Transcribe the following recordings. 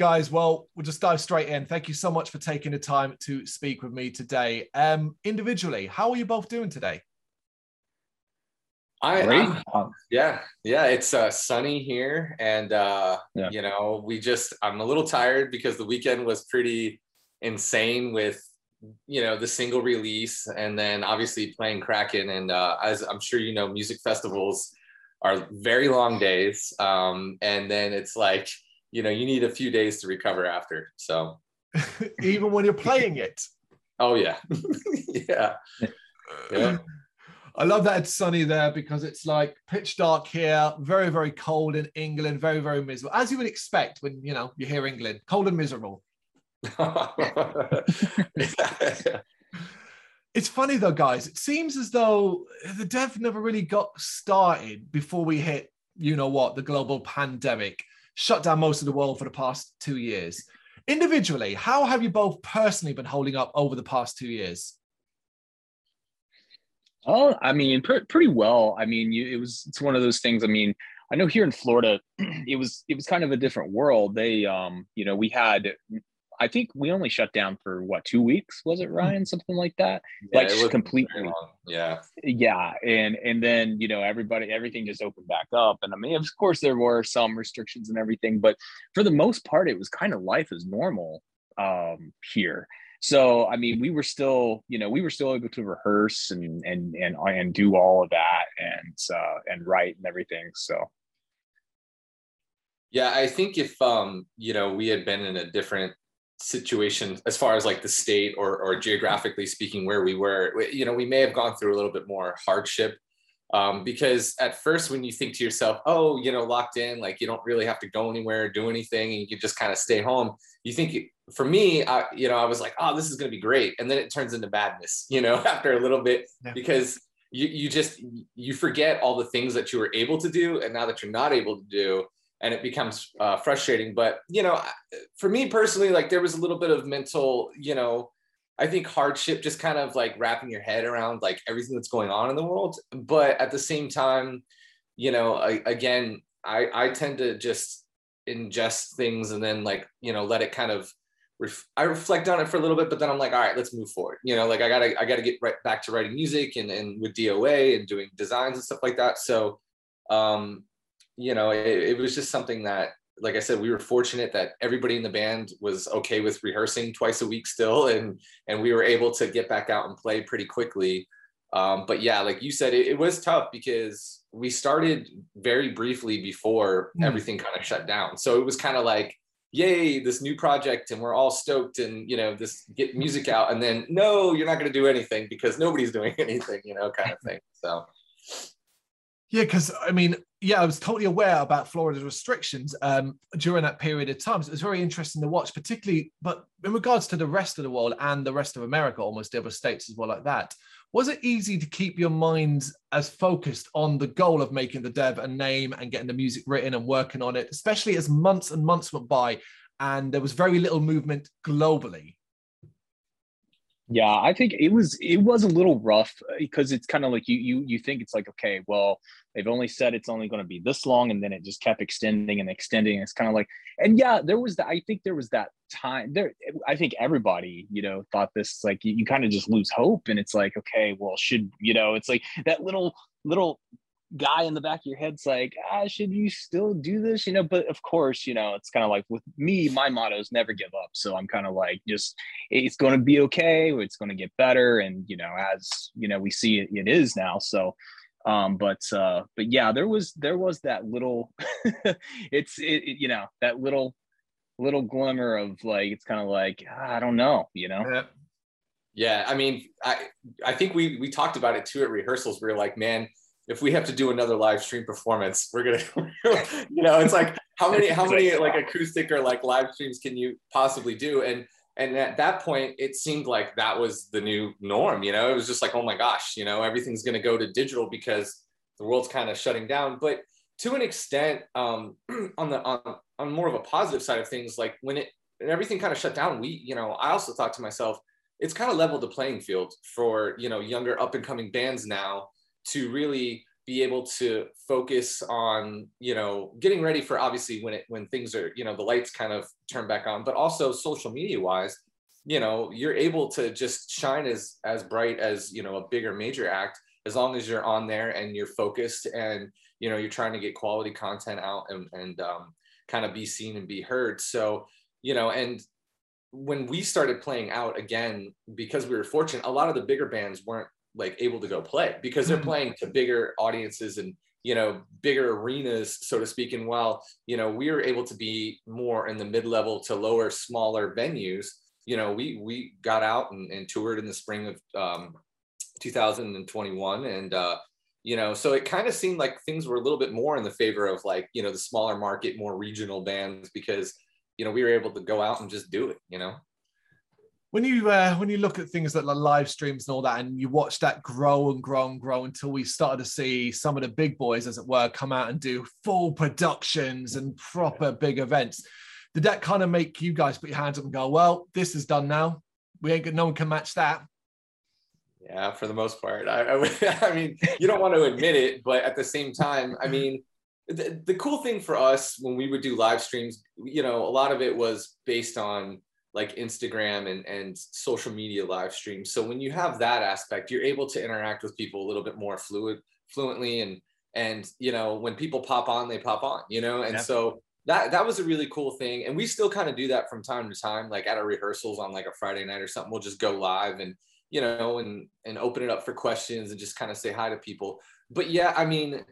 All right, guys. Well, we'll just dive straight in. Thank you so much for taking the time to speak with me today. Um, individually, how are you both doing today? I, I'm, yeah, yeah, it's uh, sunny here, and uh, yeah. you know, we just I'm a little tired because the weekend was pretty insane with you know the single release, and then obviously playing Kraken, and uh, as I'm sure you know, music festivals are very long days, um, and then it's like you know you need a few days to recover after. So even when you're playing it. Oh yeah, yeah. yeah. I love that it's sunny there because it's like pitch dark here, very, very cold in England, very, very miserable, as you would expect when you know you hear England, cold and miserable. it's funny though, guys. It seems as though the dev never really got started before we hit, you know what, the global pandemic shut down most of the world for the past two years. Individually, how have you both personally been holding up over the past two years? Oh, I mean, pr- pretty well. I mean, you, it was it's one of those things. I mean, I know here in Florida, it was it was kind of a different world. They, um, you know, we had, I think we only shut down for what two weeks was it, hmm. Ryan? Something like that. Yeah, like completely. Yeah. Yeah, and and then you know everybody everything just opened back up, and I mean, of course there were some restrictions and everything, but for the most part, it was kind of life as normal um, here. So I mean, we were still, you know, we were still able to rehearse and and and and do all of that and uh, and write and everything. So yeah, I think if um, you know, we had been in a different situation as far as like the state or or geographically speaking where we were, you know, we may have gone through a little bit more hardship um, because at first when you think to yourself oh you know locked in like you don't really have to go anywhere do anything and you can just kind of stay home you think for me I, you know i was like oh this is going to be great and then it turns into madness you know after a little bit yeah. because you, you just you forget all the things that you were able to do and now that you're not able to do and it becomes uh, frustrating but you know for me personally like there was a little bit of mental you know I think hardship just kind of like wrapping your head around like everything that's going on in the world. But at the same time, you know, I, again, I, I tend to just ingest things and then like, you know, let it kind of, ref- I reflect on it for a little bit, but then I'm like, all right, let's move forward. You know, like I gotta, I gotta get right back to writing music and, and with DOA and doing designs and stuff like that. So, um, you know, it, it was just something that like I said, we were fortunate that everybody in the band was okay with rehearsing twice a week still, and and we were able to get back out and play pretty quickly. Um, but yeah, like you said, it, it, was tough because we started very briefly before mm. everything kind of shut down. So it was kind of like, yay, this new project, and we're all stoked, and you know, this get music out, and then no, you're not going to do anything because nobody's doing anything, you know, kind of thing. So. Yeah, because I mean, yeah, I was totally aware about Florida's restrictions um, during that period of time. So it was very interesting to watch, particularly, but in regards to the rest of the world and the rest of America, almost the other states as well, like that. Was it easy to keep your minds as focused on the goal of making the dev a name and getting the music written and working on it, especially as months and months went by and there was very little movement globally? Yeah, I think it was it was a little rough uh, because it's kind of like you you you think it's like okay, well they've only said it's only going to be this long, and then it just kept extending and extending. It's kind of like and yeah, there was that. I think there was that time there. I think everybody you know thought this like you, you kind of just lose hope, and it's like okay, well should you know it's like that little little guy in the back of your head's like, ah, should you still do this? You know, but of course, you know, it's kind of like with me, my motto is never give up. So I'm kind of like, just it's going to be okay. It's going to get better. And, you know, as, you know, we see it, it is now. So, um, but, uh, but yeah, there was, there was that little, it's, it, it, you know, that little, little glimmer of like, it's kind of like, ah, I don't know, you know? Yeah. Yeah, I mean, I I think we we talked about it too at rehearsals. We are like, man, if we have to do another live stream performance, we're gonna, you know, it's like how many how many like acoustic or like live streams can you possibly do? And and at that point, it seemed like that was the new norm. You know, it was just like, oh my gosh, you know, everything's gonna go to digital because the world's kind of shutting down. But to an extent, um, on the on on more of a positive side of things, like when it and everything kind of shut down, we, you know, I also thought to myself, it's kind of leveled the playing field for you know younger up and coming bands now to really be able to focus on you know getting ready for obviously when it when things are you know the lights kind of turn back on but also social media wise you know you're able to just shine as as bright as you know a bigger major act as long as you're on there and you're focused and you know you're trying to get quality content out and, and um, kind of be seen and be heard. So you know and when we started playing out again because we were fortunate a lot of the bigger bands weren't like able to go play because they're mm-hmm. playing to bigger audiences and you know bigger arenas so to speak. And while you know we were able to be more in the mid-level to lower smaller venues you know we we got out and, and toured in the spring of um, 2021 and uh you know so it kind of seemed like things were a little bit more in the favor of like you know the smaller market more regional bands because you know we were able to go out and just do it you know when you uh, when you look at things that like live streams and all that and you watch that grow and grow and grow until we started to see some of the big boys as it were come out and do full productions and proper big events did that kind of make you guys put your hands up and go well this is done now. We ain't no one can match that. Yeah for the most part. I, I, I mean you don't want to admit it but at the same time i mean the, the cool thing for us when we would do live streams you know a lot of it was based on like Instagram and, and social media live streams. So when you have that aspect, you're able to interact with people a little bit more fluid, fluently. And, and, you know, when people pop on, they pop on, you know? And yeah. so that, that was a really cool thing. And we still kind of do that from time to time, like at our rehearsals on like a Friday night or something, we'll just go live and, you know, and, and open it up for questions and just kind of say hi to people. But yeah, I mean,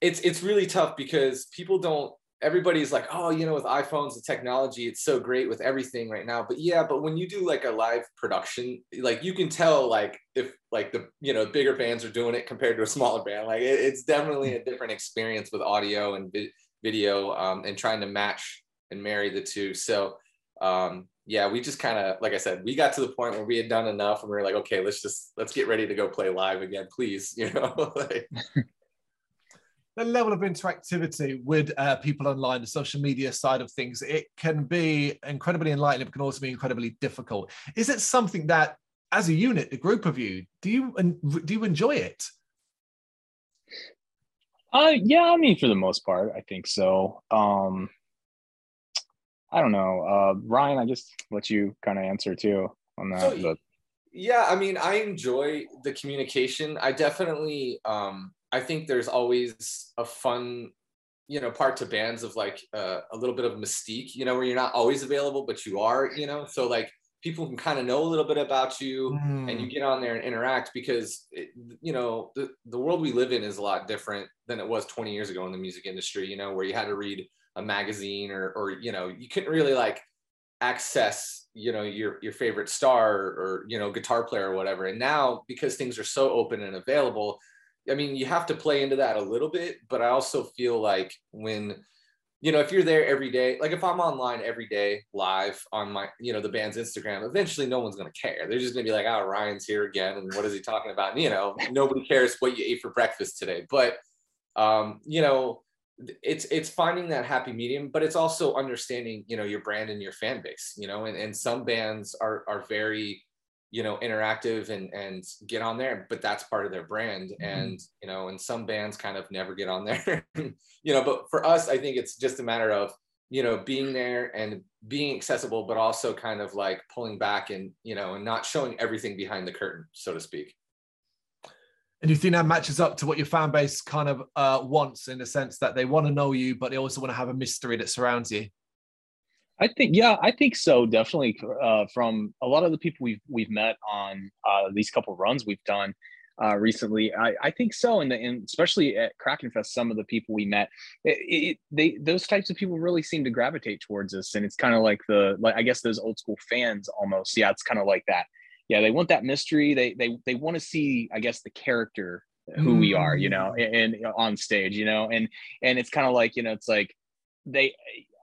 it's, it's really tough because people don't everybody's like, oh, you know, with iPhones, the technology, it's so great with everything right now. But yeah, but when you do like a live production, like you can tell like if like the you know bigger bands are doing it compared to a smaller band. Like it, it's definitely a different experience with audio and vi- video um, and trying to match and marry the two. So um, yeah, we just kind of like I said, we got to the point where we had done enough, and we were like, okay, let's just let's get ready to go play live again, please. You know. like, the level of interactivity with uh, people online, the social media side of things, it can be incredibly enlightening, but can also be incredibly difficult. Is it something that, as a unit, a group of you, do you do you enjoy it? Uh, yeah, I mean, for the most part, I think so. Um, I don't know, uh, Ryan. I just let you kind of answer too on that. So, but. Yeah, I mean, I enjoy the communication. I definitely um, I think there's always a fun, you know, part to bands of like uh, a little bit of mystique, you know, where you're not always available, but you are, you know, so like people can kind of know a little bit about you mm. and you mm. get on there and interact because, it, you know, the, the world we live in is a lot different than it was 20 years ago in the music industry, you know, where you had to read a magazine or, or, you know, you couldn't really like access you know your your favorite star or you know guitar player or whatever and now because things are so open and available I mean, you have to play into that a little bit, but I also feel like when, you know, if you're there every day, like if I'm online every day live on my, you know, the band's Instagram, eventually no one's going to care. They're just going to be like, oh, Ryan's here again. And what is he talking about? And, you know, nobody cares what you ate for breakfast today. But, um, you know, it's it's finding that happy medium but it's also understanding you know your brand and your fan base you know and, and some bands are are very you know interactive and and get on there but that's part of their brand. Mm-hmm. and you know and some bands kind of never get on there. You know but for us i think it's just a matter of you know being there and being accessible but also kind of like pulling back and you know and not showing everything behind the curtain so to speak. And you think that matches up to what your fan base kind of uh, wants in the sense that they want to know you but they also want to have a mystery that surrounds you I think yeah, I think so. Definitely uh, from a lot of the people we've we've met on uh, these couple runs we've done uh, recently. I, I think so, and, and especially at Kraken Fest, some of the people we met, it, it, they those types of people really seem to gravitate towards us, and it's kind of like the like I guess those old school fans almost. Yeah, it's kind of like that. Yeah, they want that mystery. They they they want to see I guess the character who we are, you know, mm. and, and on stage, you know, and and it's kind of like you know, it's like they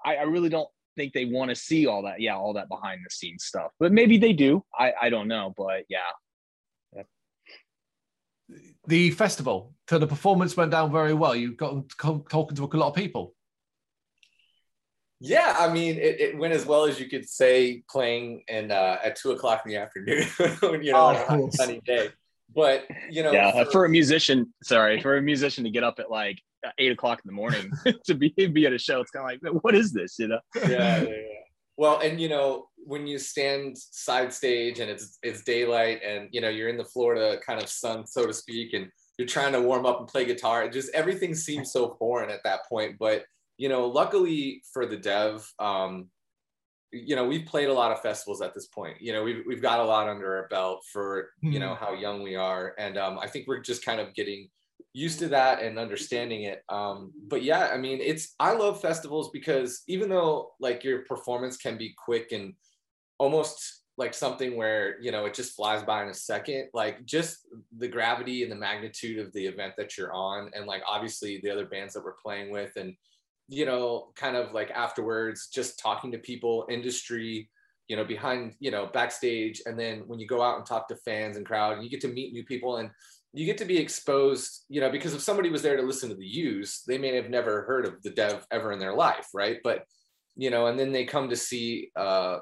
I, I really don't think they want to see all that. Yeah, all that behind the scenes stuff. But maybe they do. I I don't know. But yeah. yeah. The festival, so the performance went down very well. You've got talking to a lot of people. Yeah, I mean, it, it, went as well as you could say playing and uh, at two o'clock in the afternoon, you know, oh, on a sunny day. but you know, yeah, for, for, a musician, sorry, for a musician to get up at like eight o'clock in the morning to be be at a show, it's kind of like, what is this? You know? Yeah, yeah, yeah. Well, and you know, when you stand side stage and it's it's daylight, and you know you're in the Florida kind of sun, so to speak, and you're trying to warm up and play guitar, it just everything seems so foreign at that point. But you know, luckily for the dev, um, you know, we've played a lot of festivals at this point. You know, we've we've got a lot under our belt for you know hmm. how young we are, and um, I think we're just kind of getting used to that and understanding it. Um, but yeah, I mean, it's I love festivals because even though like your performance can be quick and almost like something where you know it just flies by in a second like just the gravity and the magnitude of the event that you're on and like obviously the other bands that we're playing with and you know, kind of like afterwards, just talking to people, industry, you know, behind, you know, backstage. And then when you go out and talk to fans and crowd, you get to meet new people and you get to be exposed, you know, because if somebody was there to listen to the use, they may have never heard of the dev ever in their life, right? But, you know, and then they come to see uh,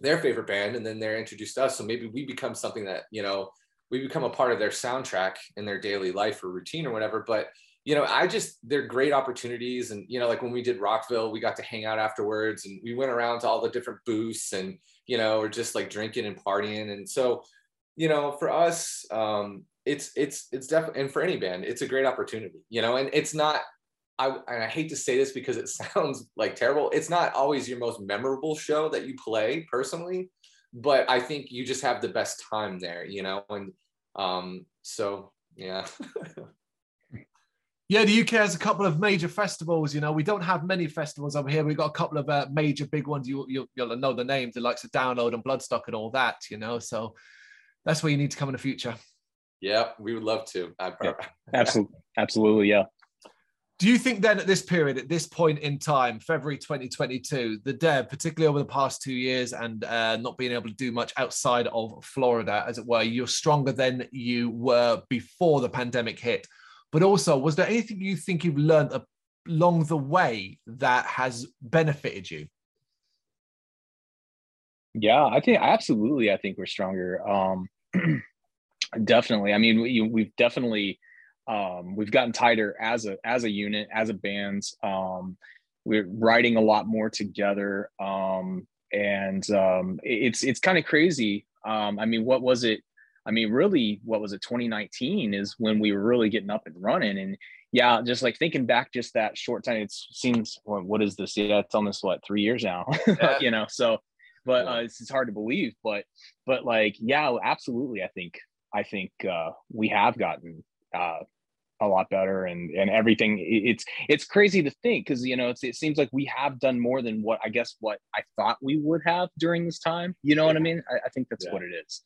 their favorite band and then they're introduced to us. So maybe we become something that, you know, we become a part of their soundtrack in their daily life or routine or whatever. But you know, I just they're great opportunities. And you know, like when we did Rockville, we got to hang out afterwards and we went around to all the different booths and you know, we're just like drinking and partying. And so, you know, for us, um, it's it's it's definitely and for any band, it's a great opportunity, you know, and it's not I, I hate to say this because it sounds like terrible. It's not always your most memorable show that you play personally, but I think you just have the best time there, you know, and um, so yeah. Yeah, the UK has a couple of major festivals. You know, we don't have many festivals over here. We've got a couple of uh, major big ones. You, you, will know the names, the likes of Download and Bloodstock and all that, you know. So that's where you need to come in the future. Yeah, we would love to. Yeah, absolutely. Absolutely. Yeah. Do you think then at this period, at this point in time, February 2022, the dev, particularly over the past two years and uh, not being able to do much outside of Florida, as it were, you're stronger than you were before the pandemic hit? But also, was there anything you think you've learned along the way that has benefited you? Yeah, I think absolutely. I think we're stronger. Um, definitely. I mean, we, we've definitely um, we've gotten tighter as a as a unit, as a band. Um, we're writing a lot more together, um, and um, it's it's kind of crazy. Um, I mean, what was it? I mean, really, what was it, 2019 is when we were really getting up and running. And yeah, just like thinking back just that short time, it seems, well, what is this? Yeah, it's almost what, three years now, yeah. you know? So, but uh, it's, it's hard to believe, but, but like, yeah, absolutely. I think, I think uh, we have gotten uh, a lot better and and everything. It's it's crazy to think because you know it seems like we have done more than what i guess what i thought we would have during this time. You know what i mean? I, I think that's yeah. what it is.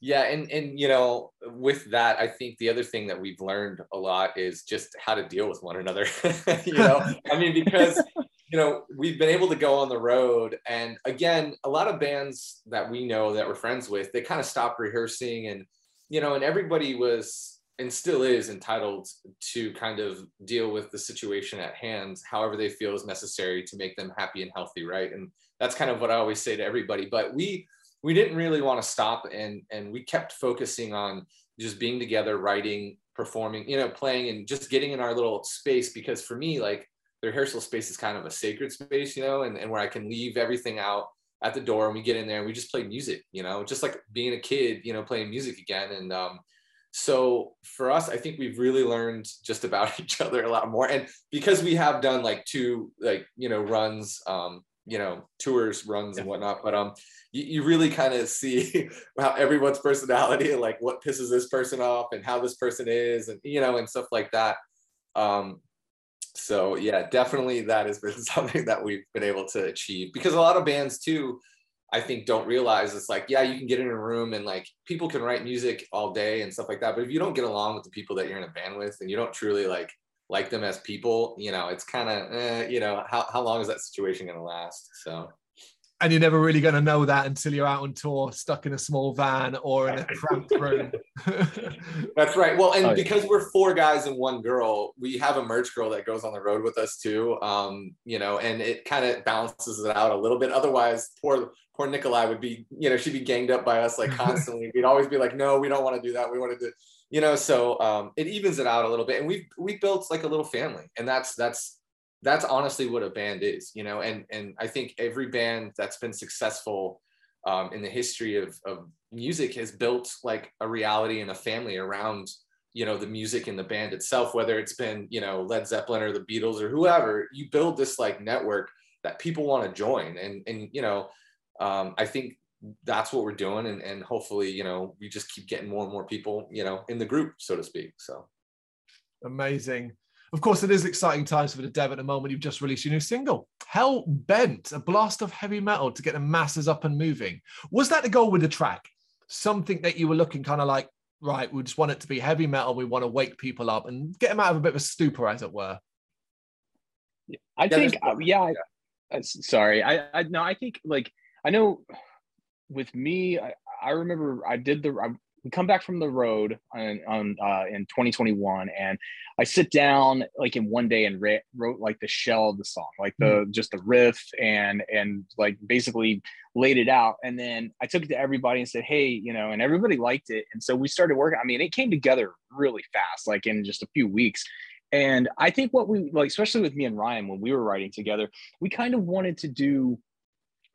Yeah, and and you know, with that, I think the other thing that we've learned a lot is just how to deal with one another. you know, I mean, because you know we've been able to go on the road, and again, a lot of bands that we know that we're friends with, they kind of stopped rehearsing, and you know, and everybody was and still is entitled to kind of deal with the situation at hand, however they feel is necessary to make them happy and healthy, right? And that's kind of what I always say to everybody. But we we didn't really want to stop and and we kept focusing on just being together writing performing you know playing and just getting in our little space because for me like the rehearsal space is kind of a sacred space you know and, and where i can leave everything out at the door and we get in there and we just play music you know just like being a kid you know playing music again and um so for us i think we've really learned just about each other a lot more and because we have done like two like you know runs um you know tours runs and whatnot but um you, you really kind of see how everyone's personality and like what pisses this person off and how this person is and you know and stuff like that. Um so yeah definitely that has been something that we've been able to achieve because a lot of bands too i think don't realize it's like yeah you can get in a room and like people can write music all day and stuff like that but if you don't get along with the people that you're in a band with and you don't truly like like them as people, you know, it's kind of, eh, you know, how, how long is that situation going to last? So, and you're never really going to know that until you're out on tour, stuck in a small van or in a cramped room. That's right. Well, and oh, because yeah. we're four guys and one girl, we have a merch girl that goes on the road with us too. Um, you know, and it kind of balances it out a little bit. Otherwise, poor poor Nicola would be, you know, she'd be ganged up by us like constantly. We'd always be like, no, we don't want to do that. We want to do, you know, so um, it evens it out a little bit. And we've, we built like a little family and that's, that's, that's honestly what a band is, you know, and, and I think every band that's been successful um, in the history of, of music has built like a reality and a family around, you know, the music and the band itself, whether it's been, you know, Led Zeppelin or the Beatles or whoever, you build this like network that people want to join. And, and, you know, um, I think that's what we're doing. And, and hopefully, you know, we just keep getting more and more people, you know, in the group, so to speak. So amazing. Of course, it is exciting times for the Dev at the moment. You've just released your new single, Hell Bent, a blast of heavy metal to get the masses up and moving. Was that the goal with the track? Something that you were looking kind of like, right, we just want it to be heavy metal. We want to wake people up and get them out of a bit of a stupor, as it were. I think, uh, yeah, I, uh, sorry. I, I, no, I think like, I know with me, I, I remember I did the, I we come back from the road on, on uh, in 2021 and i sit down like in one day and re- wrote like the shell of the song like the mm. just the riff and and like basically laid it out. And then i took it to everybody and said hey you know and everybody liked it. And so we started working i mean it came together really fast like in just a few weeks. And i think what we like especially with me and ryan when we were writing together we kind of wanted to do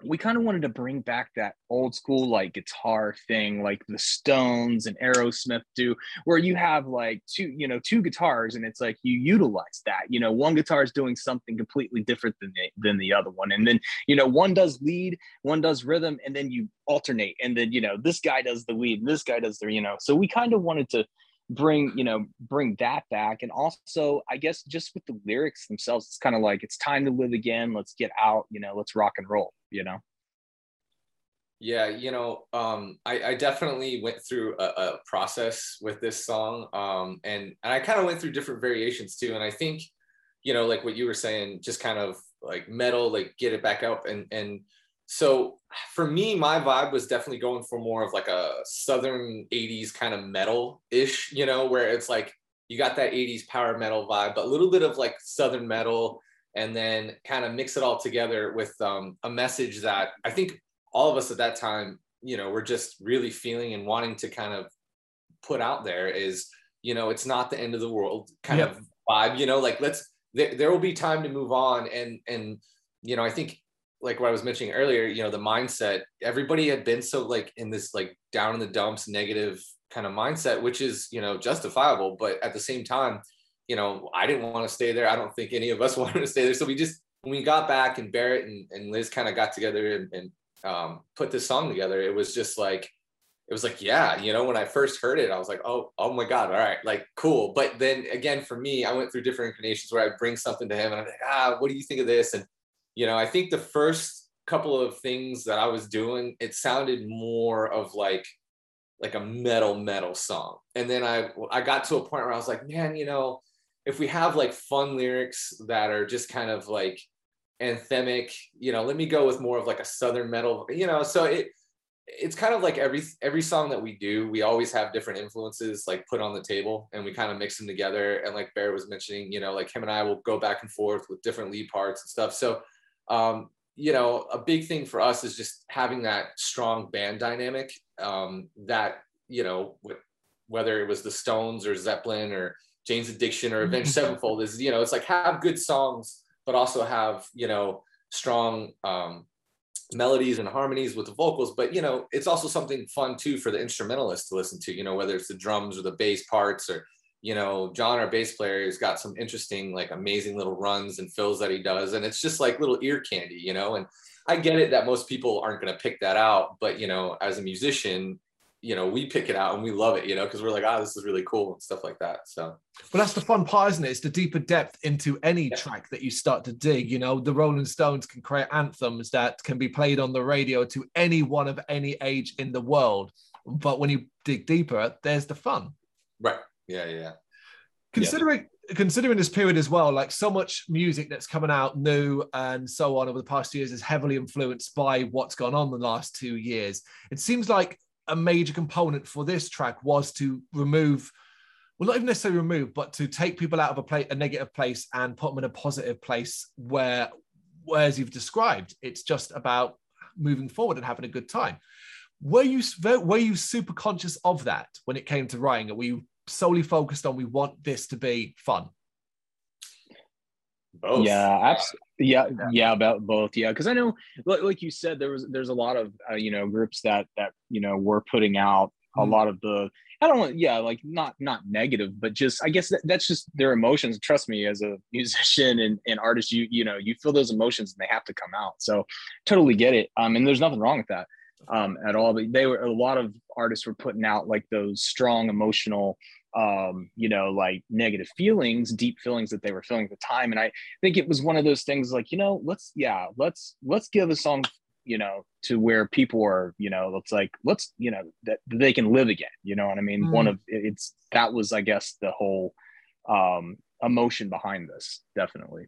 we kind of wanted to bring back that old school like guitar thing like the stones and aerosmith do where you have like two you know two guitars and it's like you utilize that you know one guitar is doing something completely different than the, than the other one. And then you know one does lead one does rhythm and then you alternate and then you know this guy does the lead and this guy does the you know. So we kind of wanted to bring you know bring that back. And also i guess just with the lyrics themselves it's kind of like it's time to live again. Let's get out you know let's rock and roll you know? Yeah you know um i, I definitely went through a, a process with this song um and and i kind of went through different variations too and i think you know like what you were saying just kind of like metal like get it back up and and so for me, my vibe was definitely going for more of like a southern 80s kind of metal ish, you know, where it's like you got that 80s power metal vibe, but a little bit of like southern metal, and then kind of mix it all together with um, a message that I think all of us at that time, you know, were just really feeling and wanting to kind of put out there is, you know, it's not the end of the world kind of vibe, you know, like let's, there, there will be time to move on. And, and, you know, I think like what I was mentioning earlier, you know, the mindset, everybody had been so like in this like down in the dumps, negative kind of mindset, which is, you know, justifiable. But at the same time, you know, I didn't want to stay there. I don't think any of us wanted to stay there. So we just, when we got back and Barrett and, and Liz kind of got together and, and um, put this song together, it was just like, it was like, yeah, you know, when I first heard it, I was like, oh, oh my God, all right, like cool. But then again, for me, I went through different inclinations where I bring something to him and I'm like, ah, what do you think of this? And you know, I think the first couple of things that I was doing, it sounded more of like like a metal metal song. And then I I got to a point where I was like, man, you know, if we have like fun lyrics that are just kind of like anthemic, you know, let me go with more of like a southern metal, you know, so it it's kind of like every every song that we do, we always have different influences like put on the table and we kind of mix them together. And like Bear was mentioning, you know, like him and I will go back and forth with different lead parts and stuff. So um, you know, a big thing for us is just having that strong band dynamic um, that, you know, with, whether it was the Stones or Zeppelin or Jane's Addiction or Avenged Sevenfold is, you know, it's like have good songs, but also have, you know, strong um, melodies and harmonies with the vocals. But, you know, it's also something fun too for the instrumentalist to listen to, you know, whether it's the drums or the bass parts or, you know, John, our bass player, has got some interesting, like amazing little runs and fills that he does. And it's just like little ear candy, you know. And I get it that most people aren't going to pick that out. But, you know, as a musician, you know, we pick it out and we love it, you know, because we're like, oh, this is really cool and stuff like that. So, well that's the fun part, isn't it? It's the deeper depth into any yeah. track that you start to dig. You know, the Rolling Stones can create anthems that can be played on the radio to anyone of any age in the world. But when you dig deeper, there's the fun. Right. Yeah, yeah. Considering yeah. considering this period as well, like so much music that's coming out new and so on over the past years is heavily influenced by what's gone on the last two years. It seems like a major component for this track was to remove well, not even necessarily remove, but to take people out of a place, a negative place, and put them in a positive place where, where, as you've described, it's just about moving forward and having a good time. Were you were you super conscious of that when it came to writing? Were you solely focused on we want this to be fun? Both. Yeah, absolutely. Yeah, yeah, about both. Yeah, because I know, like, you said, there was there's a lot of uh, you know groups that that you know were putting out a mm. lot of the I don't want yeah like not not negative, but just I guess that, that's just their emotions. Trust me, as a musician and, and artist, you you know you feel those emotions and they have to come out. So totally get it. Um, and there's nothing wrong with that um at all. But they were a lot of artists were putting out like those strong emotional um, you know, like negative feelings, deep feelings that they were feeling at the time. And I think it was one of those things like, you know, let's, yeah, let's, let's give a song, you know, to where people are, you know, it's like, let's, you know, that they can live again. You know what I mean? Mm. One of it's, that was, I guess, the whole um, emotion behind this, definitely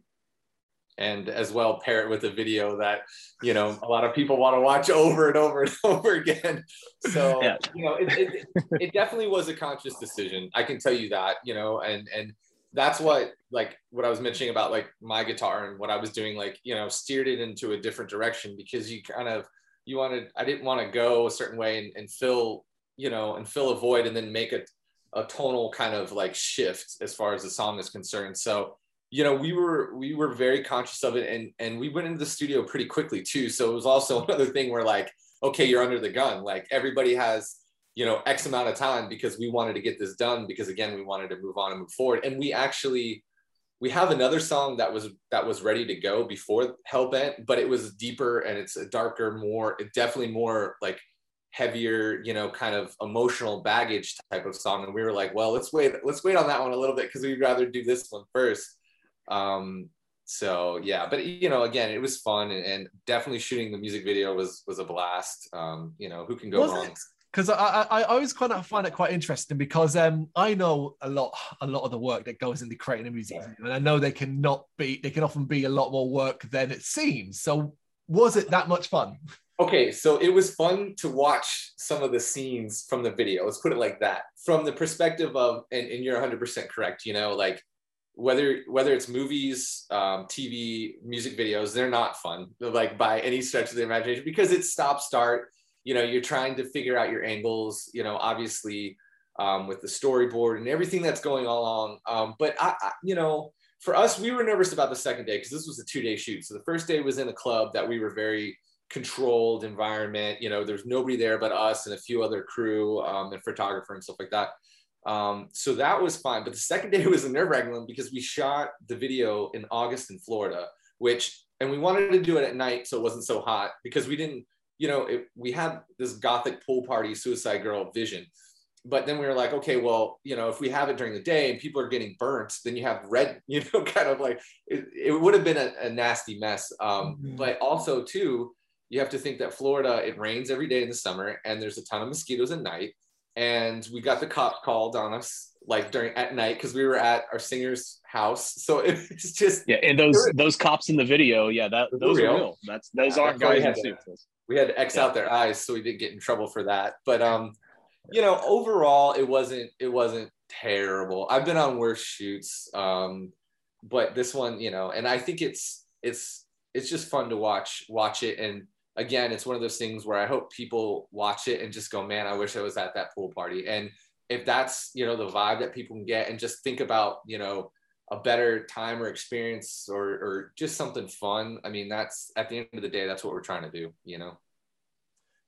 and as well pair it with a video that you know a lot of people want to watch over and over and over again so yeah. you know it, it, it, definitely was a conscious decision i can tell you that you know and and that's what like what i was mentioning about like my guitar and what i was doing like you know steered it into a different direction because you kind of you wanted i didn't want to go a certain way and, and fill you know and fill a void and then make a, a tonal kind of like shift as far as the song is concerned so you know we were we were very conscious of it and and we went into the studio pretty quickly too. So it was also another thing where like okay you're under the gun. Like everybody has you know x amount of time because we wanted to get this done because again we wanted to move on and move forward. And we actually we have another song that was that was ready to go before hellbent but it was deeper and it's a darker more definitely more like heavier you know kind of emotional baggage type of song. And we were like well let's wait let's wait on that one a little bit because we'd rather do this one first um, so yeah, but you know, again, it was fun and, and, definitely shooting the music video was was a blast. Um, you know, who can go was wrong? Because I, I, I always kind of find it quite interesting because um I know a lot a lot of the work that goes into creating a music video, and I know they cannot be they can often be a lot more work than it seems. So was it that much fun? Okay, so it was fun to watch some of the scenes from the video. Let's put it like that. From the perspective of, and, and you're 100% correct, you know, like whether whether it's movies, um, TV, music videos, they're not fun like by any stretch of the imagination because it's stop start. You know, you're trying to figure out your angles. You know, obviously um, with the storyboard and everything that's going along. Um, but I, I, you know, for us, we were nervous about the second day because this was a two day shoot. So the first day was in a club that we were very controlled environment. You know, there's nobody there but us and a few other crew um, and photographer and stuff like that. Um, so that was fine. But the second day was a nerve wracking one because we shot the video in August in Florida, which, and we wanted to do it at night so it wasn't so hot because we didn't, you know, it, we had this gothic pool party, Suicide Girl vision. But then we were like, okay, well, you know, if we have it during the day and people are getting burnt, then you have red, you know, kind of like it, it would have been a, a nasty mess. Um, mm-hmm. But also, too, you have to think that Florida, it rains every day in the summer and there's a ton of mosquitoes at night and we got the cop called on us like during at night because we were at our singer's house. So it's just yeah, and those those cops in the video, yeah, that those real. are real. That's those yeah, aren't guys in suits. We had to X yeah. out their eyes so we didn't get in trouble for that. But um, you know, overall, it wasn't it wasn't terrible. I've been on worse shoots, um, but this one, you know, and I think it's it's it's just fun to watch watch it and again, it's one of those things where I hope people watch it and just go, man, I wish I was at that pool party. And if that's, you know, the vibe that people can get and just think about, you know, a better time or experience or, or just something fun. I mean, that's at the end of the day, that's what we're trying to do, you know?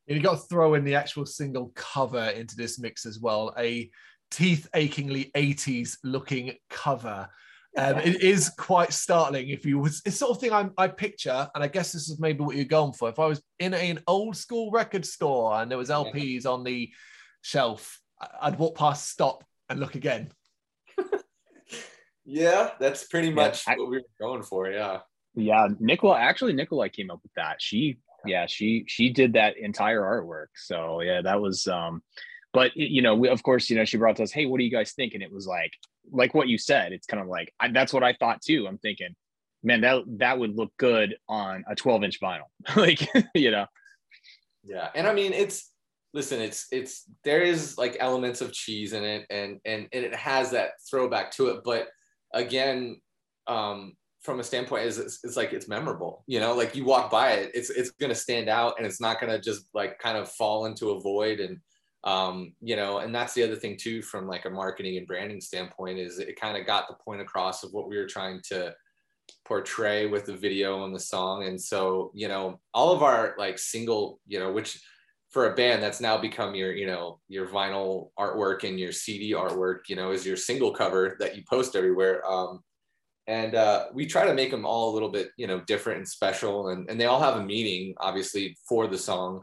And you got to throw in the actual single cover into this mix as well. A teeth achingly 80s looking cover um, it is quite startling if you was it's sort of thing I, I picture, and I guess this is maybe what you're going for. If I was in a, an old school record store and there was LPs yeah. on the shelf, I'd walk past, stop, and look again. yeah, that's pretty much yeah, I, what we were going for. Yeah. Yeah, Nicola. Actually, Nicola came up with that. She, yeah, she she did that entire artwork. So yeah, that was. um But you know, we, of course, you know, she brought to us, "Hey, what do you guys think?" And it was like, like what you said, it's kind of like I, that's what I thought too. I'm thinking, man, that that would look good on a 12 inch vinyl, like you know. Yeah, and I mean, it's listen, it's it's there is like elements of cheese in it, and and and it has that throwback to it, but again, um, from a standpoint is it's, it's, like it's memorable you know like you walk by it it's it's to stand out and it's not to just like kind of fall into a void and um you know and that's the other thing too from like a marketing and branding standpoint is it kind of got the point across of what we were trying to portray with the video and the song. And so you know all of our like single you know which for a band that's now become your you know your vinyl artwork and your cd artwork you know is your single cover that you post everywhere. Um and uh, we try to make them all a little bit you know different and special. And, and they all have a meaning obviously for the song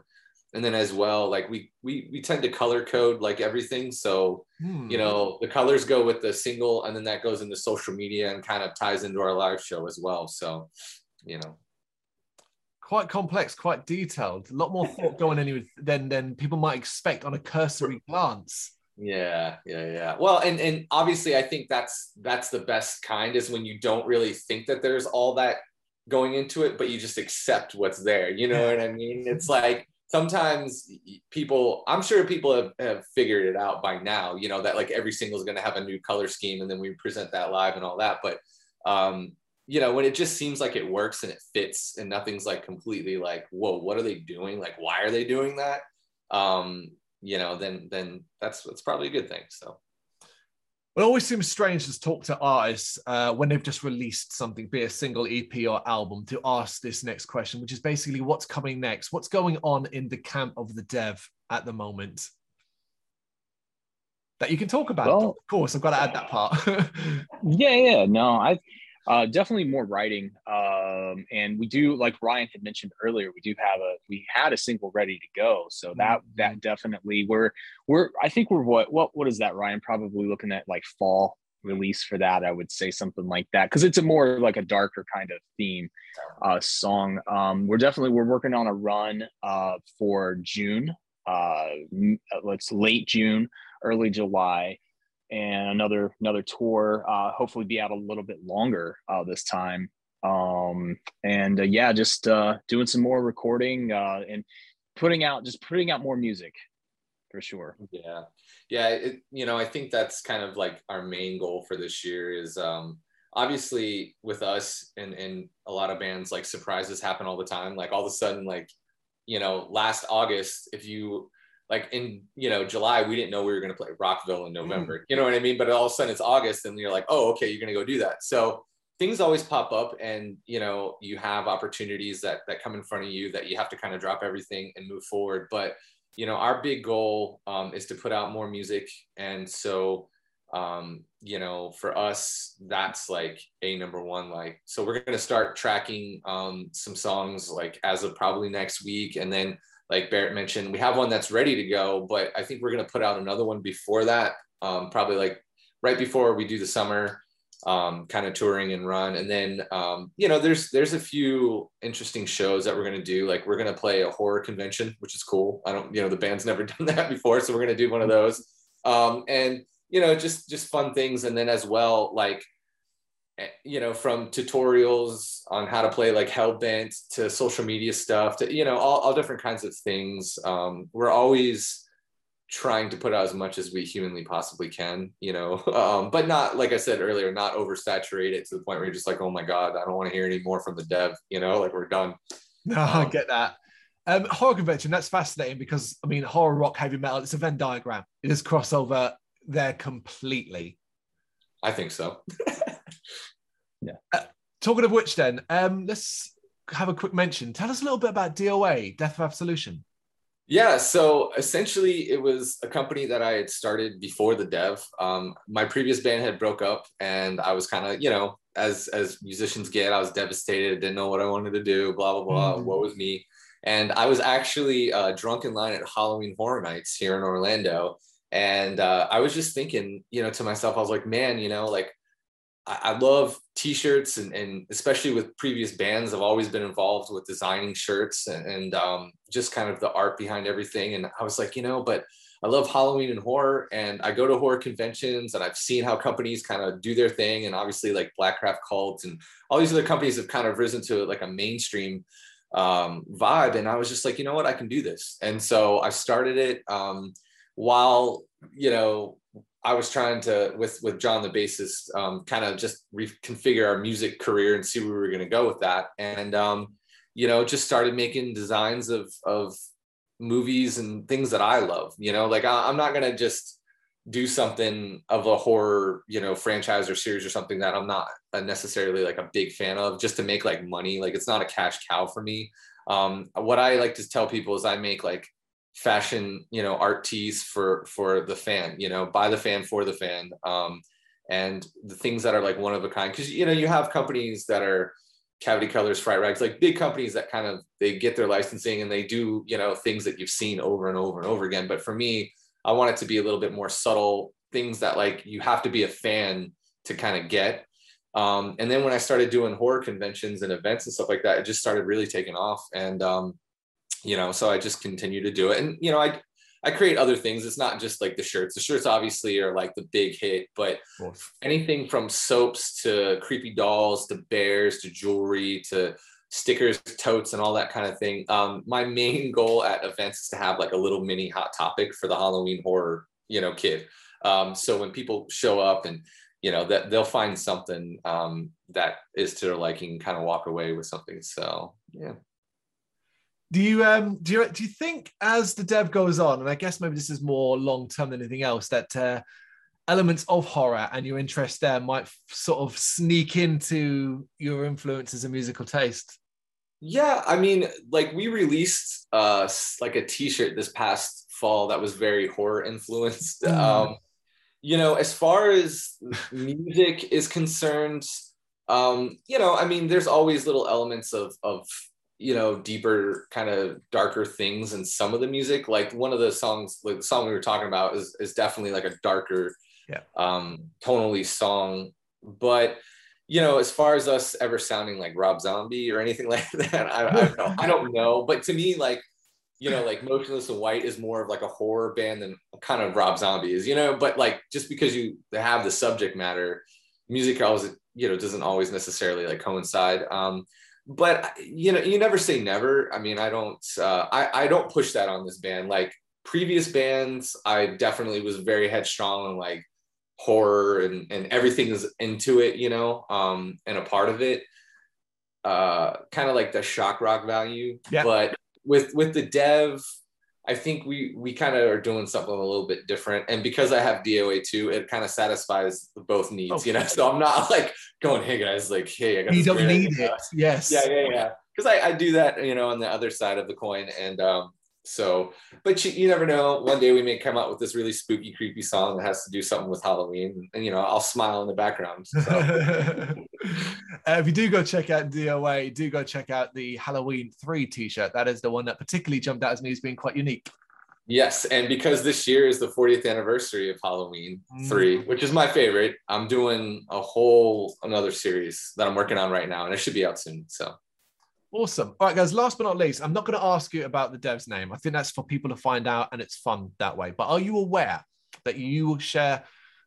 and then as well like we we we tend to color code like everything so hmm. you know the colors go with the single and then that goes into social media and kind of ties into our live show as well so you know quite complex quite detailed a lot more thought going in than than people might expect on a cursory glance yeah, yeah, yeah. Well, and and obviously, I think that's that's the best kind is when you don't really think that there's all that going into it, but you just accept what's there. You know what I mean? It's like sometimes people, I'm sure people have, have figured it out by now. You know that like every single is going to have a new color scheme, and then we present that live and all that. But um, you know, when it just seems like it works and it fits, and nothing's like completely like, whoa, what are they doing? Like, why are they doing that? Um, you know, then then that's that's probably a good thing. So. It always seems strange to talk to artists uh, when they've just released something, be a single EP or album, to ask this next question, which is basically what's coming next? What's going on in the camp of the dev at the moment? That you can talk about. Well, of course, I've got to add that part. yeah, yeah. No, I uh, definitely more writing. Um, and we do, like Ryan had mentioned earlier, we do have a we had a single ready to go. So that mm-hmm. that definitely we're we're I think we're what what what is that, Ryan? Probably looking at like fall release for that. I would say something like that because it's a more like a darker kind of theme uh, song. Um, we're definitely we're working on a run uh, for June. Uh, let's late June, early July and another another tour. Uh, hopefully, be out a little bit longer uh, this time. Um, and uh, yeah, just uh, doing some more recording uh, and putting out just putting out more music for sure. Yeah, yeah. It, you know, I think that's kind of like our main goal for this year is um, obviously with us and and a lot of bands like surprises happen all the time. Like all of a sudden, like you know, last August, if you like in you know July we didn't know we were going to play Rockville in November. Mm. You know what I mean? But all of a sudden it's August and you're like, oh okay, you're going to go do that. So things always pop up and you know you have opportunities that that come in front of you that you have to kind of drop everything and move forward. But you know our big goal um, is to put out more music and so um, you know for us that's like a number one like so we're going to start tracking um, some songs like as of probably next week and then like Barrett mentioned, we have one that's ready to go, but I think we're going to put out another one before that, um, probably like right before we do the summer um, kind of touring and run. And then, um, you know, there's there's a few interesting shows that we're going to do. Like we're going to play a horror convention, which is cool. I don't, you know, the band's never done that before, so we're going to do one of those. Um, and you know, just just fun things. And then as well, like you know, from tutorials on how to play like Hellbent to social media stuff to, you know, all, all different kinds of things. Um, we're always trying to put out as much as we humanly possibly can, you know, um, but not, like I said earlier, not oversaturate it to the point where you're just like, oh my God, I don't want to hear any more from the dev, you know, like we're done. No, um, I get that. Um, horror convention, that's fascinating because I mean, horror rock, heavy metal, it's a Venn diagram. It is crossover there completely. I think so. Yeah. Uh, talking of which, then, um, let's have a quick mention. Tell us a little bit about DOA, Death of Absolution. Yeah, so essentially, it was a company that I had started before the dev. Um, my previous band had broke up, and I was kind of, you know, as as musicians get, I was devastated, didn't know what I wanted to do, blah blah blah. Mm. What was me? And I was actually uh, drunk in line at Halloween Horror Nights here in Orlando, and uh, I was just thinking, you know, to myself, I was like, man, you know, like I, I love t-shirts and, and especially with previous bands, I've always been involved with designing shirts and, and um, just kind of the art behind everything. And I was like, you know, but I love Halloween and horror, and I go to horror conventions, and I've seen how companies kind of do their thing, and obviously like Blackcraft Cult and all these other companies have kind of risen to like a mainstream um, vibe, and I was just like, you know what, I can do this, and so I started it um, while you know I was trying to with with John the bassist, um, kind of just reconfigure our music career and see where we were going to go with that, and um, you know, just started making designs of of movies and things that I love. You know, like I, I'm not gonna just do something of a horror, you know, franchise or series or something that I'm not necessarily like a big fan of just to make like money. Like it's not a cash cow for me. Um, what I like to tell people is I make like fashion you know art tees for for the fan you know by the fan for the fan. Um and the things that are like one of a kind because you know you have companies that are cavity colors fright rags like big companies that kind of they get their licensing and they do you know things that you've seen over and over and over again. But for me i want it to be a little bit more subtle things that like you have to be a fan to kind of get. Um, and then when i started doing horror conventions and events and stuff like that it just started really taking off. And um, you know so i just continue to do it. And you know i i create other things. It's not just like the shirts. The shirts obviously are like the big hit but anything from soaps to creepy dolls to bears to jewelry to stickers totes and all that kind of thing um, my main goal at events is to have like a little mini hot topic for the halloween horror you know kid. Um, so when people show up and you know that they'll find something um, that is to their liking kind of walk away with something. So yeah do you um do you do you think as the dev goes on, and I guess maybe this is more long term than anything else, that uh, elements of horror and your interest there might f- sort of sneak into your influences and musical taste? Yeah, I mean, like we released uh like a T-shirt this past fall that was very horror influenced. Mm. Um, you know, as far as music is concerned, um, you know, I mean, there's always little elements of of you know deeper kind of darker things in some of the music. Like one of the songs like the song we were talking about is, is definitely like a darker yeah. um tonally song. But you know as far as us ever sounding like rob zombie or anything like that I, I don't know. I don't know. But to me like you know like motionless in white is more of like a horror band than kind of rob zombie is you know? But like just because you have the subject matter music always you know doesn't always necessarily like coincide. Um but you know you never say never. I mean i don't uh, I, I don't push that on this band. Like previous bands i definitely was very headstrong and like horror and, and everything is into it you know um and a part of it. Uh kind of like the shock rock value. Yeah. but with with the dev I think we we kind of are doing something a little bit different, and because I have DOA too, it kind of satisfies both needs, okay. you know. So I'm not like going, "Hey guys, like, hey, I got." You don't need it. Yes. Yeah, yeah, yeah. Because I, I do that, you know, on the other side of the coin, and um, so, but you, you never know. One day we may come out with this really spooky, creepy song that has to do something with Halloween, and you know, I'll smile in the background. So. uh, if you do go check out DOA, do go check out the Halloween three T-shirt. That is the one that particularly jumped out as me as being quite unique. Yes, and because this year is the 40th anniversary of Halloween mm. 3, which is my favorite, I'm doing a whole another series that I'm working on right now and it should be out soon. So Awesome. All right, guys, last but not least, I'm not going to ask you about the dev's name. I think that's for people to find out and it's fun that way. But are you aware that you will share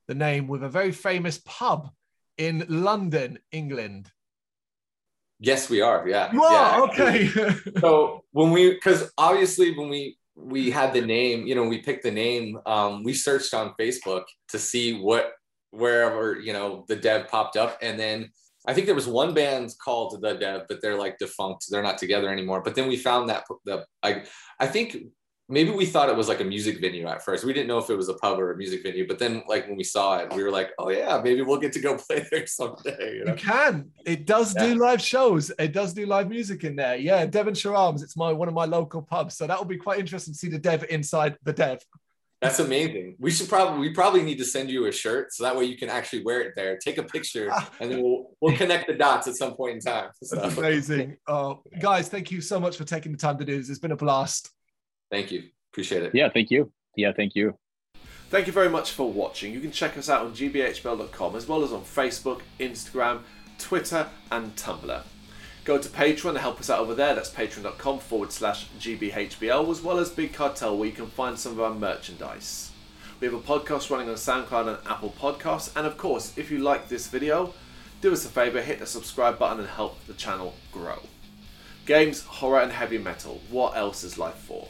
the name with a very famous pub in London, England? Yes, we are. Yeah. You are? Yeah. Okay. so when we, because obviously when we, we had the name, you know, we picked the name, um, we searched on Facebook to see what, wherever, you know, the dev popped up. And then I think there was one band called The Dev, but they're like defunct. They're not together anymore. But then we found that the I I think maybe we thought it was like a music venue at first. We didn't know if it was a pub or a music venue. But then like when we saw it, we were like, oh yeah, maybe we'll get to go play there someday. You, know? you can. It does yeah. do live shows. It does do live music in there. Yeah, Devonshire Arms. It's my one of my local pubs. So that will be quite interesting to see the Dev inside the Dev. That's amazing. We should probably we probably need to send you a shirt so that way you can actually wear it there. Take a picture and then we'll we'll connect the dots at some point in time. So. That's amazing. Oh, guys, thank you so much for taking the time to do this. It's been a blast. Thank you. Appreciate it. Yeah, thank you. Yeah, thank you. Thank you very much for watching. You can check us out on gbhbl.com as well as on Facebook, Instagram, Twitter, and Tumblr. Go to Patreon to help us out over there. That's patreon.com forward slash GBHBL, as well as Big Cartel, where you can find some of our merchandise. We have a podcast running on SoundCloud and Apple Podcasts. And of course, if you like this video, do us a favour, hit the subscribe button and help the channel grow. Games, horror, and heavy metal. What else is life for?